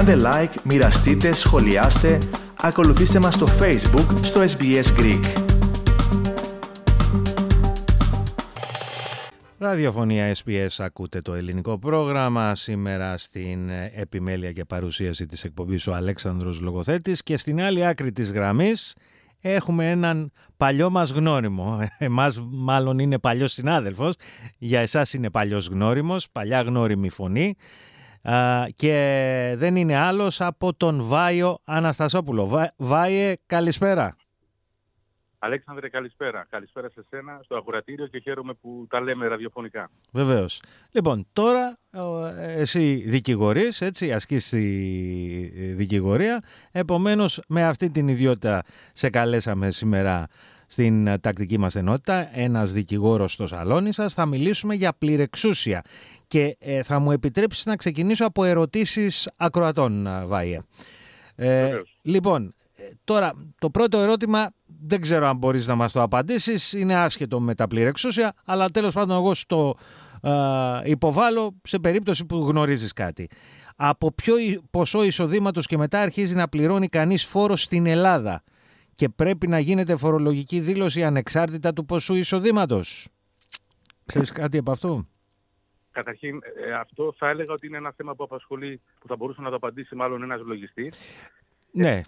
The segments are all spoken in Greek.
Κάντε like, μοιραστείτε, σχολιάστε, ακολουθήστε μας στο Facebook, στο SBS Greek. Ραδιοφωνία SBS ακούτε το ελληνικό πρόγραμμα σήμερα στην επιμέλεια και παρουσίαση της εκπομπής ο Αλέξανδρος Λογοθέτης και στην άλλη άκρη της γραμμής έχουμε έναν παλιό μας γνώριμο. Εμάς μάλλον είναι παλιός συνάδελφος, για εσάς είναι παλιός γνώριμος, παλιά γνώριμη φωνή και δεν είναι άλλος από τον Βάιο Αναστασόπουλο. Βάιε, καλησπέρα. Αλέξανδρε, καλησπέρα. Καλησπέρα σε σένα, στο αγορατήριο και χαίρομαι που τα λέμε ραδιοφωνικά. Βεβαίως. Λοιπόν, τώρα εσύ δικηγορείς, έτσι, ασκείς τη δικηγορία. Επομένως, με αυτή την ιδιότητα σε καλέσαμε σήμερα στην τακτική μας ενότητα, ένας δικηγόρος στο σαλόνι σας. Θα μιλήσουμε για πληρεξούσια και ε, θα μου επιτρέψεις να ξεκινήσω από ερωτήσεις ακροατών, Βάιε. Ε, λοιπόν, ε, τώρα το πρώτο ερώτημα δεν ξέρω αν μπορείς να μας το απαντήσεις, είναι άσχετο με τα πληρεξούσια, αλλά τέλος πάντων εγώ στο ε, υποβάλλω σε περίπτωση που γνωρίζεις κάτι. Από ποιο ποσό εισοδήματος και μετά αρχίζει να πληρώνει κανείς φόρο στην Ελλάδα; Και πρέπει να γίνεται φορολογική δήλωση ανεξάρτητα του ποσού εισοδήματος. Ξέρεις κάτι από αυτό; Καταρχήν, ε, αυτό θα έλεγα ότι είναι ένα θέμα που απασχολεί, που θα μπορούσε να το απαντήσει μάλλον ένας λογιστής. Ναι,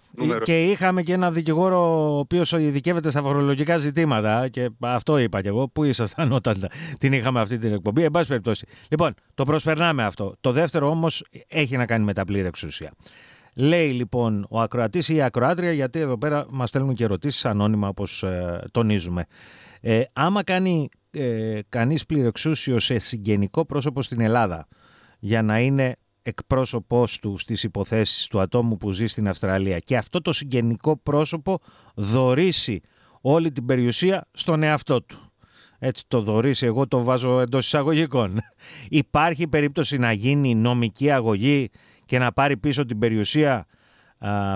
και είχαμε και ένα δικηγόρο ο οποίος ειδικεύεται στα φορολογικά ζητήματα και αυτό είπα και εγώ. Πού ήσασταν όταν την είχαμε αυτή την εκπομπή, εν πάση περιπτώσει. Λοιπόν, το προσπερνάμε αυτό. Το δεύτερο όμως έχει να κάνει με τα πλήρη εξουσία. Λέει λοιπόν ο ακροατής ή η ακροάτρια, γιατί εδώ πέρα μας στέλνουν και ερωτήσεις ανώνυμα όπως ε, τονίζουμε. Ε, άμα κάνει ε, κανείς πληρεξούσιο σε συγγενικό πρόσωπο στην Ελλάδα για να είναι εκπρόσωπός του στις υποθέσεις του ατόμου που ζει στην Αυστραλία και αυτό το συγγενικό πρόσωπο δωρήσει όλη την περιουσία στον εαυτό του. Έτσι το δωρήσει, εγώ το βάζω εντός εισαγωγικών. Υπάρχει περίπτωση να γίνει νομική αγωγή και να πάρει πίσω την περιουσία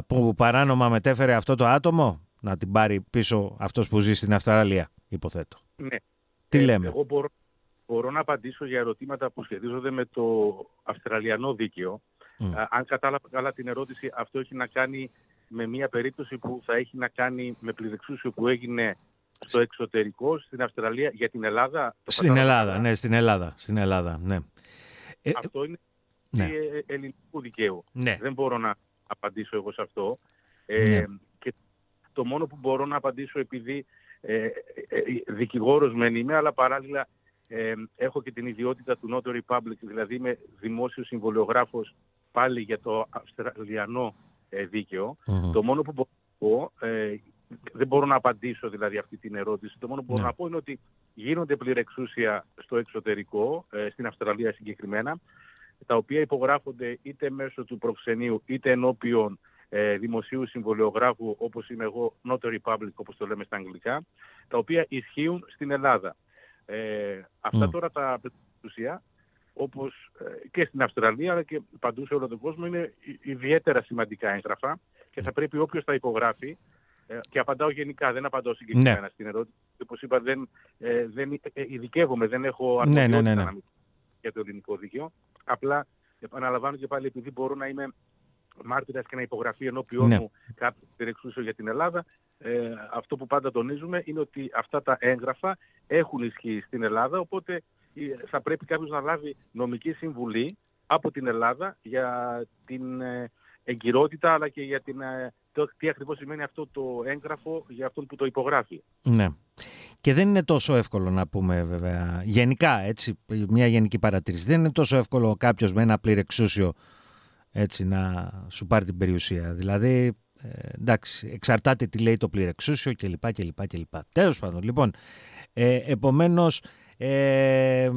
που παράνομα μετέφερε αυτό το άτομο, να την πάρει πίσω αυτός που ζει στην Αυστραλία, υποθέτω. Ναι. Τι ε, λέμε; Εγώ μπορώ, μπορώ να απαντήσω για ερωτήματα που σχετίζονται με το Αυστραλιανό δίκαιο. αν κατάλαβα καλά την ερώτηση, αυτό έχει να κάνει με μια περίπτωση που θα έχει να κάνει με πληδεξούσιο που έγινε στο εξωτερικό, στην Αυστραλία, για την Ελλάδα; Στην Ελλάδα, ναι, στην Ελλάδα. Στην Ελλάδα ναι. Ε, αυτό είναι ναι. Ε, ελληνικού δικαίου. Ναι. Δεν μπορώ να απαντήσω εγώ σε αυτό. Ε, ναι. Και το μόνο που μπορώ να απαντήσω επειδή ε, ε, δικηγόρος μεν είμαι, αλλά παράλληλα ε, έχω και την ιδιότητα του Notary Public, δηλαδή είμαι δημόσιος συμβολιογράφος πάλι για το Αυστραλιανό ε, δικαιο Το μόνο που μπορώ να πω, ε, δεν μπορώ να απαντήσω δηλαδή αυτή την ερώτηση, το μόνο που μπορώ ναι. να πω είναι ότι γίνονται πληρεξούσια στο εξωτερικό, ε, στην Αυστραλία συγκεκριμένα, τα οποία υπογράφονται είτε μέσω του προξενείου είτε ενώπιον ε, δημοσίου συμβολιογράφου όπως είμαι εγώ, Notary Public όπως το λέμε στα αγγλικά, τα οποία ισχύουν στην Ελλάδα. Ε, αυτά τώρα τα ουσία, όπως ε, και στην Αυστραλία αλλά και παντού σε όλο τον κόσμο, είναι ιδιαίτερα σημαντικά έγγραφα και θα πρέπει όποιος τα υπογράφει ε, και απαντάω γενικά, δεν απαντάω συγκεκριμένα ναι. στην ερώτηση. Όπως είπα, δεν, ε, δεν ειδικεύομαι, δεν έχω ναι, ναι, αρμοδιότητα ναι, ναι, ναι, για το ελληνικό δίκαιο. Απλά επαναλαμβάνω και πάλι επειδή μπορώ να είμαι μάρτυρας και να υπογραφεί ενώπιόν ναι. μου κάποιο εξούσιο για την Ελλάδα. Ε, αυτό που πάντα τονίζουμε είναι ότι αυτά τα έγγραφα έχουν ισχύ στην Ελλάδα, οπότε ε, θα πρέπει κάποιος να λάβει νομική συμβουλή από την Ελλάδα για την ε, εγκυρότητα αλλά και για την, ε, το, τι ακριβώς σημαίνει αυτό το έγγραφο για αυτόν που το υπογράφει. Ναι. Και δεν είναι τόσο εύκολο να πούμε βέβαια, γενικά έτσι, μια γενική παρατήρηση, δεν είναι τόσο εύκολο κάποιος με ένα πλήρεξούσιο έτσι να σου πάρει την περιουσία. Δηλαδή, ε, εντάξει, εξαρτάται τι λέει το πληρεξούσιο κλπ. κλπ, κλπ. Τέλος πάντων, λοιπόν, ε, επομένως, ε, ε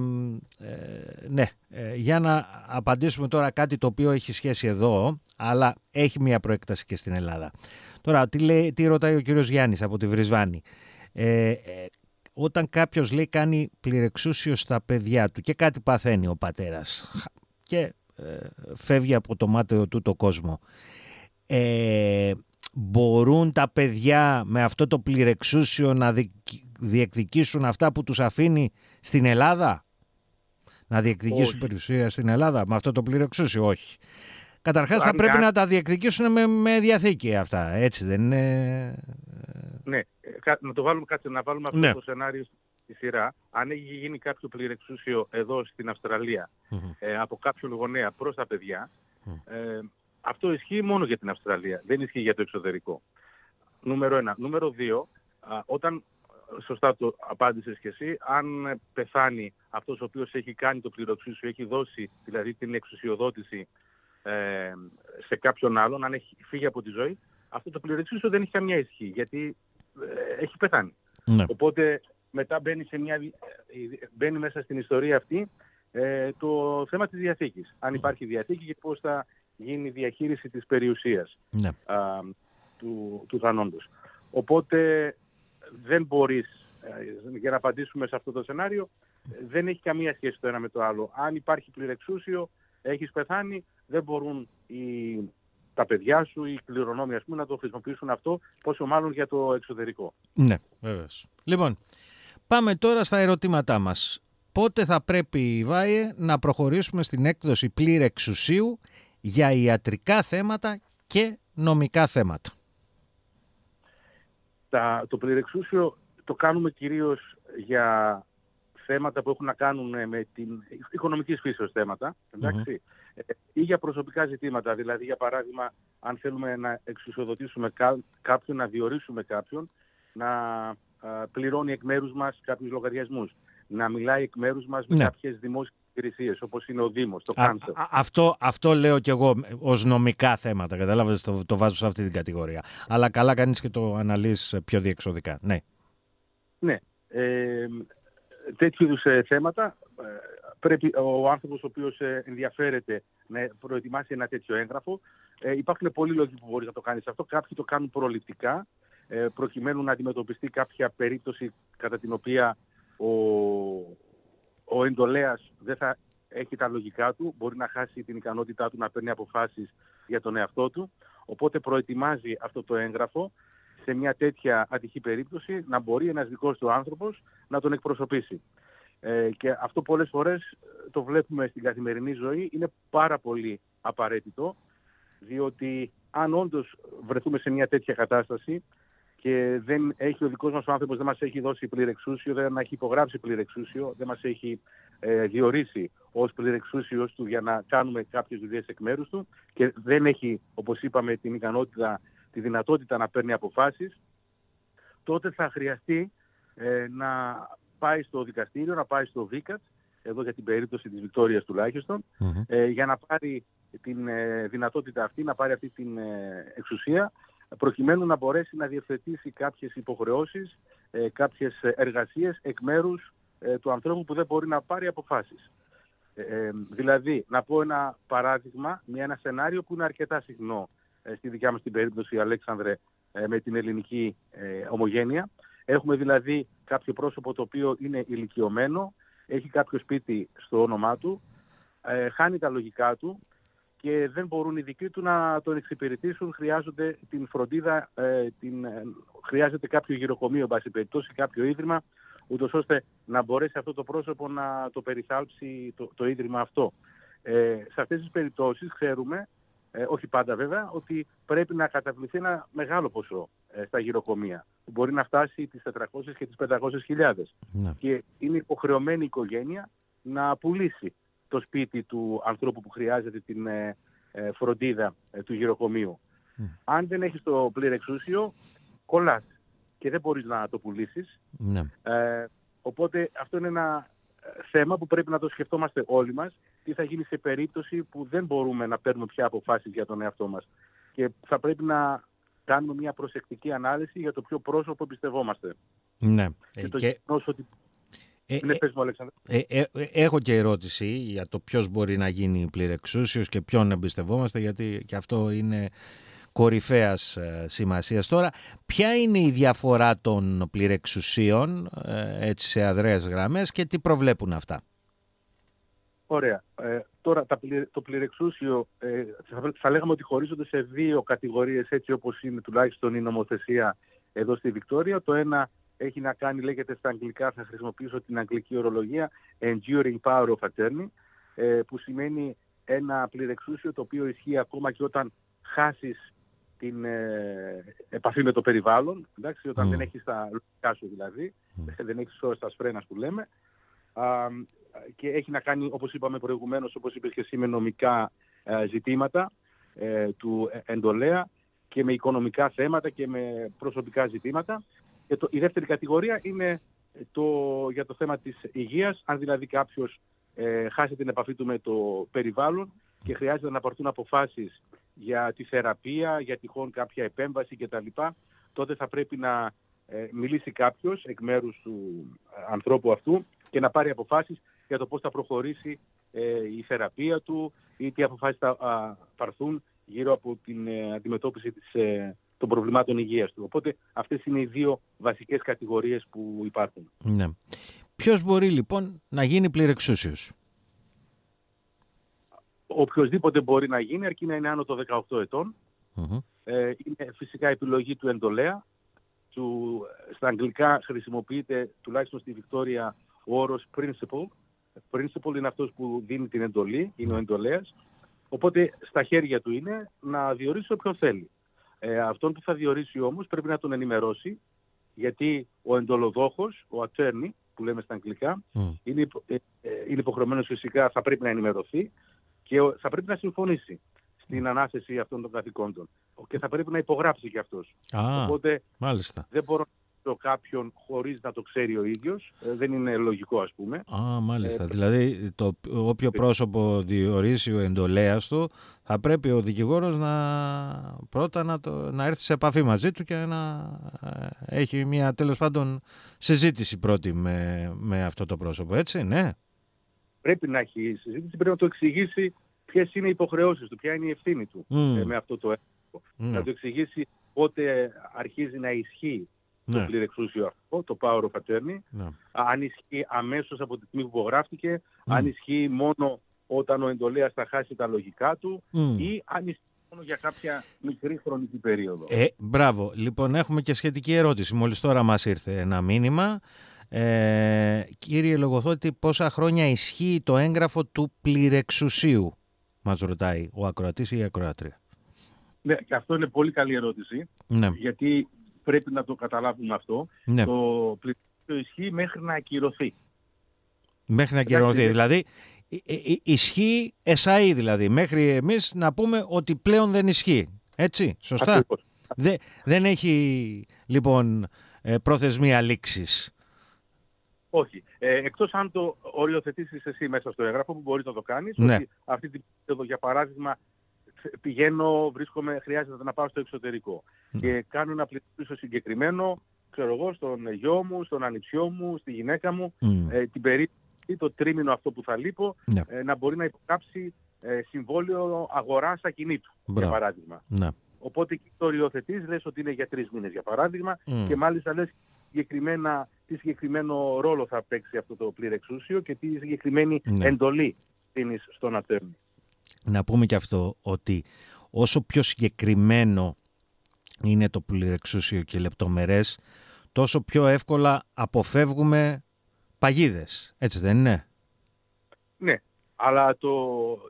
ναι, ε, για να απαντήσουμε τώρα κάτι το οποίο έχει σχέση εδώ, αλλά έχει μια προέκταση και στην Ελλάδα. Τώρα, τι, λέει, τι ρωτάει ο κύριος Γιάννης από τη Βρισβάνη; Ε, όταν κάποιος λέει κάνει πληρεξούσιο στα παιδιά του και κάτι παθαίνει ο πατέρας και φεύγει από το μάταιο του το κόσμο. Ε, μπορούν τα παιδιά με αυτό το πληρεξούσιο να διεκδικήσουν αυτά που τους αφήνει στην Ελλάδα; Να διεκδικήσουν περιουσία στην Ελλάδα με αυτό το πληρεξούσιο; Όχι. Καταρχάς θα πρέπει να τα διεκδικήσουν με, με διαθήκη αυτά, έτσι δεν είναι; Ναι, ε, να το βάλουμε κάτι, να βάλουμε αυτό ναι. το σενάριο στη σειρά. Αν έχει γίνει κάποιο πληρεξούσιο εδώ στην αυστραλια ε, από κάποιον γονέα προς τα παιδιά, ε, αυτό ισχύει μόνο για την Αυστραλία, δεν ισχύει για το εξωτερικό. Νούμερο ένα. Νούμερο δύο, όταν σωστά το απάντησες και εσύ, αν πεθάνει αυτός ο οποίος έχει κάνει το πληροξούσιο, έχει δώσει δηλαδή την εξουσιοδότηση ε, σε κάποιον άλλον, αν έχει φύγει από τη ζωή, αυτό το πληροξούσιο δεν έχει καμία ισχύ, γιατί ε, έχει πεθάνει. Ναι. Οπότε μετά μπαίνει, σε μια, μπαίνει μέσα στην ιστορία αυτή ε, το θέμα της διαθήκης. Αν υπάρχει διαθήκη και πώς θα γίνει η διαχείριση της περιουσίας ναι. α, του, του θανόντος. Οπότε δεν μπορείς, ε, για να απαντήσουμε σε αυτό το σενάριο, δεν έχει καμία σχέση το ένα με το άλλο. Αν υπάρχει πληρεξούσιο, έχεις πεθάνει, δεν μπορούν οι, τα παιδιά σου, οι κληρονόμοι ας πούμε, να το χρησιμοποιήσουν αυτό, πόσο μάλλον για το εξωτερικό. Ναι, βέβαια. Λοιπόν, πάμε τώρα στα ερωτήματά μας. Πότε θα πρέπει, Βάιε, να προχωρήσουμε στην έκδοση πλήρη εξουσίου για ιατρικά θέματα και νομικά θέματα; Τα, το πληρεξούσιο το κάνουμε κυρίως για θέματα που έχουν να κάνουν με την οικονομικής φύσεως θέματα, ε, ή για προσωπικά ζητήματα. Δηλαδή, για παράδειγμα, αν θέλουμε να εξουσιοδοτήσουμε κάποιον, να διορίσουμε κάποιον, να πληρώνει εκ μέρους μας κάποιους λογαριασμούς, να μιλάει εκ μέρους μας με ναι. κάποιες δημόσιες υπηρεσίες, όπως είναι ο Δήμος, το Κάνσερ. Αυτό, αυτό λέω κι εγώ ως νομικά θέματα. Κατάλαβες, το, το βάζω σε αυτή την κατηγορία. Αλλά καλά κάνεις και το αναλύεις πιο διεξοδικά. Ναι. Ναι. Ε, τέτοιου είδους ε, θέματα ε, πρέπει ο άνθρωπος ο οποίος ε, ενδιαφέρεται να προετοιμάσει ένα τέτοιο έγγραφο. Ε, υπάρχουν πολλοί λόγοι που μπορείς να το κάνεις αυτό. Κάποιοι το κάνουν προληπτικά, ε, προκειμένου να αντιμετωπιστεί κάποια περίπτωση κατά την οποία ο, ο εντολέας δεν θα έχει τα λογικά του, μπορεί να χάσει την ικανότητά του να παίρνει αποφάσεις για τον εαυτό του, οπότε προετοιμάζει αυτό το έγγραφο σε μια τέτοια ατυχή περίπτωση να μπορεί ένας δικός του άνθρωπος να τον εκπροσωπήσει. Ε, και αυτό πολλές φορές το βλέπουμε στην καθημερινή ζωή, είναι πάρα πολύ απαραίτητο, διότι αν όντως βρεθούμε σε μια τέτοια κατάσταση, και δεν έχει ο δικός μας ο άνθρωπος, δεν μας έχει δώσει πληρεξούσιο, δεν έχει υπογράψει πληρεξούσιο, δεν μας έχει ε, διορίσει ως πληρεξούσιος του για να κάνουμε κάποιες δουλειές εκ μέρους του και δεν έχει, όπως είπαμε, την ικανότητα, τη δυνατότητα να παίρνει αποφάσεις, τότε θα χρειαστεί ε, να πάει στο δικαστήριο, να πάει στο ΒΙΚΑΤ, εδώ για την περίπτωση της Βικτόριας τουλάχιστον, ε, για να πάρει την ε, δυνατότητα αυτή, να πάρει αυτή την εξουσία προκειμένου να μπορέσει να διευθετήσει κάποιες υποχρεώσεις, ε, κάποιες εργασίες εκ μέρους ε, του ανθρώπου που δεν μπορεί να πάρει αποφάσεις. Ε, ε, δηλαδή, να πω ένα παράδειγμα, μια, ένα σενάριο που είναι αρκετά συχνό στη δικιά μας την περίπτωση, Αλέξανδρε, με την ελληνική ομογένεια. Έχουμε δηλαδή κάποιο πρόσωπο το οποίο είναι ηλικιωμένο, έχει κάποιο σπίτι στο όνομά του, χάνει τα λογικά του, και δεν μπορούν οι δικοί του να τον εξυπηρετήσουν. Χρειάζονται την φροντίδα, ε, την, ε, χρειάζεται κάποιο γυροκομείο, εν περιπτώσει, κάποιο ίδρυμα, ούτως ώστε να μπορέσει αυτό το πρόσωπο να το περιθάλψει το, το ίδρυμα αυτό. Ε, σε αυτές τις περιπτώσεις ξέρουμε, ε, όχι πάντα βέβαια, ότι πρέπει να καταβληθεί ένα μεγάλο ποσό ε, στα γυροκομεία, που μπορεί να φτάσει τις 400 και τις 500 χιλιάδες. Ναι. Και είναι υποχρεωμένη η οικογένεια να πουλήσει το σπίτι του ανθρώπου που χρειάζεται την ε, ε, φροντίδα ε, του γυροκομείου. Αν δεν έχεις το πλήρε εξούσιο, κολλάς και δεν μπορείς να το πουλήσεις. Ναι. οπότε αυτό είναι ένα θέμα που πρέπει να το σκεφτόμαστε όλοι μας τι θα γίνει σε περίπτωση που δεν μπορούμε να παίρνουμε πια αποφάσεις για τον εαυτό μας. Και θα πρέπει να κάνουμε μια προσεκτική ανάλυση για το ποιο πρόσωπο εμπιστευόμαστε. Ναι. Και το και... ότι ε, ναι, ε, ε, ε, έχω και ερώτηση για το ποιος μπορεί να γίνει πληρεξούσιος και ποιον εμπιστευόμαστε γιατί και αυτό είναι κορυφαίας σημασίας. Τώρα, ποια είναι η διαφορά των πληρεξουσίων έτσι σε αδρέες γραμμές και τι προβλέπουν αυτά; Ωραία. τώρα το πληρεξούσιο θα, θα λέγαμε ότι χωρίζονται σε δύο κατηγορίες έτσι όπως είναι τουλάχιστον η νομοθεσία εδώ στη Βικτόρια. Το ένα έχει να κάνει, λέγεται στα αγγλικά, θα χρησιμοποιήσω την αγγλική ορολογία, enduring power of attorney, ε, που σημαίνει ένα πληρεξούσιο το οποίο ισχύει ακόμα και όταν χάσεις την ε, επαφή με το περιβάλλον, εντάξει, όταν δεν έχεις τα λογικά σου δηλαδή, δεν έχεις όρες τα σφρένα που λέμε, α, και έχει να κάνει, όπως είπαμε προηγουμένως, όπως είπες και εσύ, με νομικά ε, ζητήματα ε, του εντολέα και με οικονομικά θέματα και με προσωπικά ζητήματα. Και το, η δεύτερη κατηγορία είναι το, για το θέμα της υγείας, αν δηλαδή κάποιος ε, χάσει την επαφή του με το περιβάλλον και χρειάζεται να πάρθουν αποφάσεις για τη θεραπεία, για τυχόν κάποια επέμβαση κτλ. Τότε θα πρέπει να ε, μιλήσει κάποιος εκ μέρους του ε, ανθρώπου αυτού και να πάρει αποφάσεις για το πώς θα προχωρήσει ε, η θεραπεία του ή τι αποφάσεις θα πάρθουν γύρω από την αντιμετώπιση της, των προβλημάτων υγείας του. Οπότε αυτές είναι οι δύο βασικές κατηγορίες που υπάρχουν. Ναι. Ποιος μπορεί λοιπόν να γίνει πληρεξούσιος; Οποιοδήποτε μπορεί να γίνει, αρκεί να είναι άνω των 18 ετων Ε, είναι φυσικά επιλογή του εντολέα. Του, στα αγγλικά χρησιμοποιείται, τουλάχιστον στη Βικτόρια, ο όρος principal. Principal είναι αυτός που δίνει την εντολή, είναι ο εντολέας. Οπότε στα χέρια του είναι να διορίσει όποιον θέλει. Ε, αυτόν που θα διορίσει όμως πρέπει να τον ενημερώσει, γιατί ο εντολοδόχος, ο attorney, που λέμε στα αγγλικά, είναι, ε, ε, είναι υποχρεωμένος φυσικά, θα πρέπει να ενημερωθεί και θα πρέπει να συμφωνήσει στην ανάθεση αυτών των καθηκόντων. Και θα πρέπει να υπογράψει και αυτός. Α, Οπότε μάλιστα. δεν μπορώ να το κάποιον χωρίς να το ξέρει ο ίδιος. Ε, δεν είναι λογικό ας πούμε. Α, μάλιστα. Ε, δηλαδή το, όποιο πρόσωπο διορίσει ο εντολέας του θα πρέπει ο δικηγόρος να πρώτα να, το, να έρθει σε επαφή μαζί του και να ε, έχει μια τέλος πάντων συζήτηση πρώτη με, με αυτό το πρόσωπο. Έτσι, ναι πρέπει να έχει συζήτηση, πρέπει να το εξηγήσει ποιες είναι οι υποχρεώσεις του, ποια είναι η ευθύνη του ε, με αυτό το έργο. Να το εξηγήσει πότε αρχίζει να ισχύει το ναι. πληρεξούσιο αυτό, το power of attorney, ναι. αν ισχύει αμέσως από τη στιγμή που υπογράφτηκε, αν ισχύει μόνο όταν ο εντολέας θα χάσει τα λογικά του ή αν ισχύει μόνο για κάποια μικρή χρονική περίοδο. Ε, μπράβο. Λοιπόν, έχουμε και σχετική ερώτηση. Μόλις τώρα μας ήρθε ένα μήνυμα. Ε, κύριε Λογοθότη, πόσα χρόνια ισχύει το έγγραφο του πληρεξουσίου, μας ρωτάει ο ακροατής ή η ακροάτρια; Ναι, και αυτό είναι πολύ καλή ερώτηση, ναι. γιατί πρέπει να το καταλάβουμε αυτό. Ναι. Το πληρεξουσίο ισχύει μέχρι να ακυρωθεί. Μέχρι να ακυρωθεί, δηλαδή ισχύει εσάι δηλαδή, μέχρι εμείς να πούμε ότι πλέον δεν ισχύει. Έτσι, σωστά; δεν έχει λοιπόν ε, προθεσμία λήξης. Όχι. Ε, Εκτός αν το οριοθετήσεις εσύ μέσα στο έγγραφο που μπορείς να το κάνεις, ναι. ότι αυτή την περίοδο, για παράδειγμα, πηγαίνω, βρίσκομαι, χρειάζεται να πάω στο εξωτερικό ναι. και κάνω ένα πληθυσμό συγκεκριμένο, ξέρω εγώ, στον γιο μου, στον ανιψιό μου, στη γυναίκα μου, ε, την περίπτωση, το τρίμηνο αυτό που θα λείπω, ναι. ε, να μπορεί να υπογράψει ε, συμβόλαιο αγορά ακινήτου, για παράδειγμα. Ναι. Οπότε εκεί το οριοθετείς, λες ότι είναι για τρεις μήνες, για παράδειγμα, και μάλιστα λες συγκεκριμένα, τι συγκεκριμένο ρόλο θα παίξει αυτό το πλήρεξούσιο και τι συγκεκριμένη ναι. εντολή δίνεις στον ατέρνη. Να πούμε και αυτό ότι όσο πιο συγκεκριμένο είναι το πληρεξούσιο και λεπτομερές, τόσο πιο εύκολα αποφεύγουμε παγίδες. Έτσι δεν είναι; Ναι, αλλά το,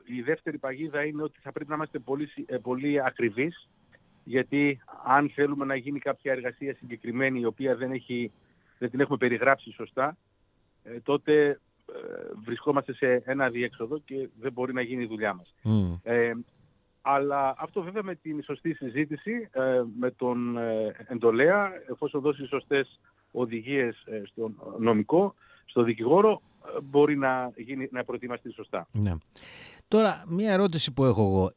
η δεύτερη παγίδα είναι ότι θα πρέπει να είμαστε πολύ, ε, πολύ ακριβείς γιατί αν θέλουμε να γίνει κάποια εργασία συγκεκριμένη η οποία δεν, έχει, δεν την έχουμε περιγράψει σωστά, ε, τότε ε, βρισκόμαστε σε ένα διέξοδο και δεν μπορεί να γίνει η δουλειά μας. Ε, αλλά αυτό βέβαια με την σωστή συζήτηση με τον εντολέα, εφόσον δώσει σωστές οδηγίες στον νομικό, στο δικηγόρο, μπορεί να, γίνει, να προετοιμαστεί σωστά. Ναι. Τώρα, μία ερώτηση που έχω εγώ.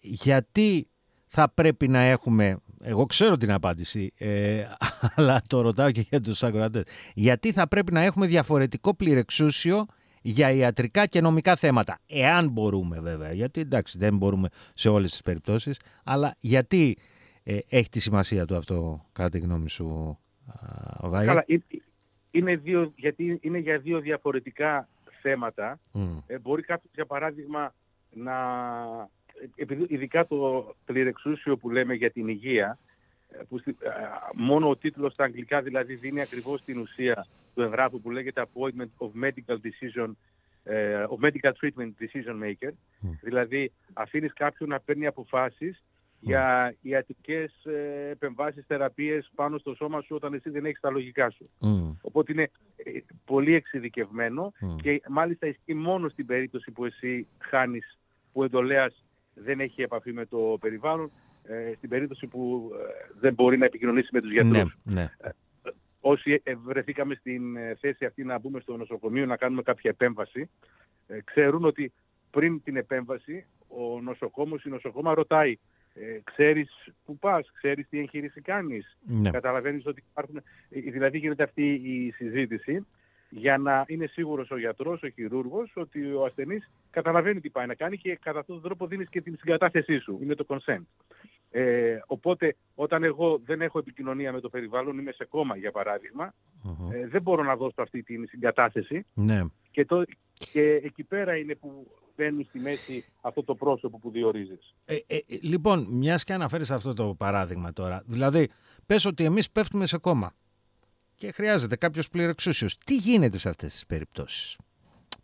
γιατί θα πρέπει να έχουμε, εγώ ξέρω την απάντηση, ε, αλλά το ρωτάω και για τους ακροατές, γιατί θα πρέπει να έχουμε διαφορετικό πληρεξούσιο για ιατρικά και νομικά θέματα, εάν μπορούμε βέβαια, γιατί εντάξει δεν μπορούμε σε όλες τις περιπτώσεις, αλλά γιατί ε, έχει τη σημασία του αυτό κατά τη γνώμη σου, Βάγια. Καλά, είναι, δύο, γιατί είναι για δύο διαφορετικά θέματα. Ε, μπορεί κάποιος για παράδειγμα να επειδή ειδικά το πληρεξούσιο που λέμε για την υγεία, ε, που ε, μόνο ο τίτλος στα αγγλικά δηλαδή δίνει ακριβώς την ουσία του εγγράφου που λέγεται Appointment of Medical Decision ε, ο medical treatment decision maker, δηλαδή αφήνεις κάποιον να παίρνει αποφάσεις για ιατρικές ε, επεμβάσεις, θεραπείες πάνω στο σώμα σου όταν εσύ δεν έχεις τα λογικά σου. Οπότε είναι ε, πολύ εξειδικευμένο και μάλιστα ισχύει μόνο στην περίπτωση που εσύ χάνεις, που ο εντολέας δεν έχει επαφή με το περιβάλλον, ε, στην περίπτωση που δεν μπορεί να επικοινωνήσει με τους γιατρούς. Ναι, ναι. Όσοι βρεθήκαμε στην θέση αυτή να μπούμε στο νοσοκομείο να κάνουμε κάποια επέμβαση, ξέρουν ότι πριν την επέμβαση ο νοσοκόμος, η νοσοκόμα ρωτάει ε, ξέρεις που πας, ξέρεις τι εγχείρηση κάνεις; Ναι. Καταλαβαίνεις ότι υπάρχουν... Ε, δηλαδή γίνεται αυτή η συζήτηση για να είναι σίγουρος ο γιατρός, ο χειρούργος, ότι ο ασθενής καταλαβαίνει τι πάει να κάνει και κατά αυτόν τον τρόπο δίνεις και την συγκατάθεσή σου. Είναι το consent. Ε, οπότε όταν εγώ δεν έχω επικοινωνία με το περιβάλλον, είμαι σε κόμμα για παραδειγμα ε, δεν μπορώ να δώσω αυτή την συγκατάθεση. Ναι. Και, το, και εκεί πέρα είναι που μπαίνει στη μέση αυτό το πρόσωπο που διορίζεις. Ε, ε, λοιπόν, μιας και αναφέρεις αυτό το παράδειγμα τώρα, δηλαδή πες ότι εμείς πέφτουμε σε κόμμα και χρειάζεται κάποιος πληρεξούσιος. Τι γίνεται σε αυτές τις περιπτώσεις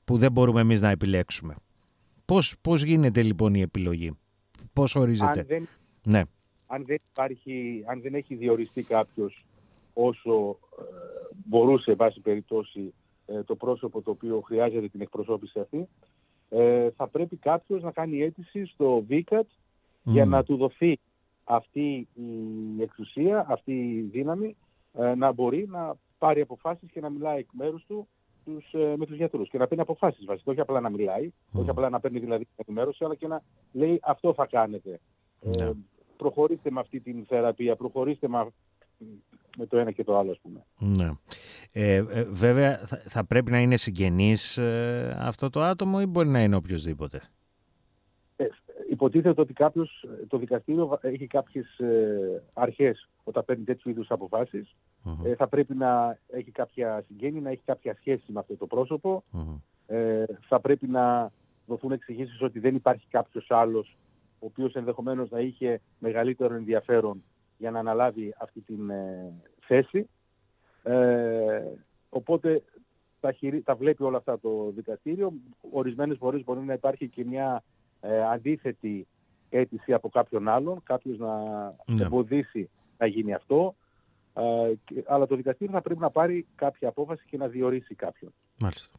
που δεν μπορούμε εμείς να επιλέξουμε; Πώς, πώς γίνεται λοιπόν η επιλογή, πώς ορίζεται; Αν δεν, ναι. αν δεν, υπάρχει, αν δεν έχει διοριστεί κάποιος όσο ε, μπορούσε, βάση περιπτώσει, ε, το πρόσωπο το οποίο χρειάζεται την εκπροσώπηση αυτή, ε, θα πρέπει κάποιος να κάνει αίτηση στο ΒΙΚΑΤ για να του δοθεί αυτή η εξουσία, αυτή η δύναμη ε, να μπορεί να πάρει αποφάσεις και να μιλάει εκ μέρους του τους, ε, με τους γιατρούς και να παίρνει αποφάσεις βασικά, όχι απλά να μιλάει, όχι απλά να παίρνει δηλαδή ενημέρωση, αλλά και να λέει αυτό θα κάνετε. Ε, ναι. προχωρήστε με αυτή την θεραπεία, προχωρήστε με, με το ένα και το άλλο, ας πούμε. Ναι. Ε, ε, βέβαια, θα, πρέπει να είναι συγγενής ε, αυτό το άτομο ή μπορεί να είναι οποιοδήποτε. Ε, υποτίθεται ότι κάποιος, το δικαστήριο έχει κάποιες ε, αρχές όταν παίρνει τέτοιου είδους Ε, θα πρέπει να έχει κάποια συγγένεια, να έχει κάποια σχέση με αυτό το πρόσωπο. Ε, θα πρέπει να δοθούν εξηγήσεις ότι δεν υπάρχει κάποιος άλλος ο οποίος ενδεχομένως να είχε μεγαλύτερο ενδιαφέρον για να αναλάβει αυτή την ε, θέση. Ε, οπότε τα, τα βλέπει όλα αυτά το δικαστήριο. Ορισμένες φορές μπορεί να υπάρχει και μια ε, αντίθετη αίτηση από κάποιον άλλον, κάποιος να ναι. εμποδίσει να γίνει αυτό. Ε, αλλά το δικαστήριο θα πρέπει να πάρει κάποια απόφαση και να διορίσει κάποιον. Μάλιστα.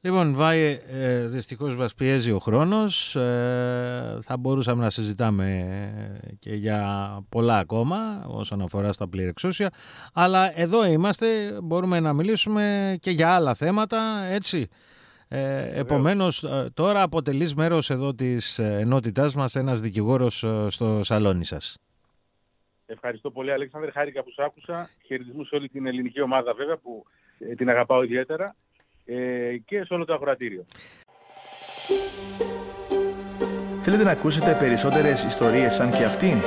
Λοιπόν, Βάιε, ε, δυστυχώς μας πιέζει ο χρόνος. Ε, θα μπορούσαμε να συζητάμε και για πολλά ακόμα όσον αφορά στα πληρεξούσια. Αλλά εδώ είμαστε, μπορούμε να μιλήσουμε και για άλλα θέματα, έτσι. Ε, επομένως, ε, τώρα αποτελείς μέρος εδώ της ενότητάς μας ένας δικηγόρος ε, στο σαλόνι σας. Ευχαριστώ πολύ, Αλέξανδρε. Χάρηκα που σ' άκουσα. Χαιρετισμούς σε όλη την ελληνική ομάδα, βέβαια, που την αγαπάω ιδιαίτερα. Ε, και σε όλο το αγροατήριο. Θέλετε να ακούσετε περισσότερες ιστορίες σαν και αυτήν;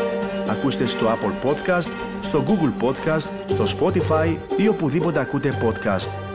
Ακούστε στο Apple Podcast, στο Google Podcast, στο Spotify ή οπουδήποτε ακούτε podcast.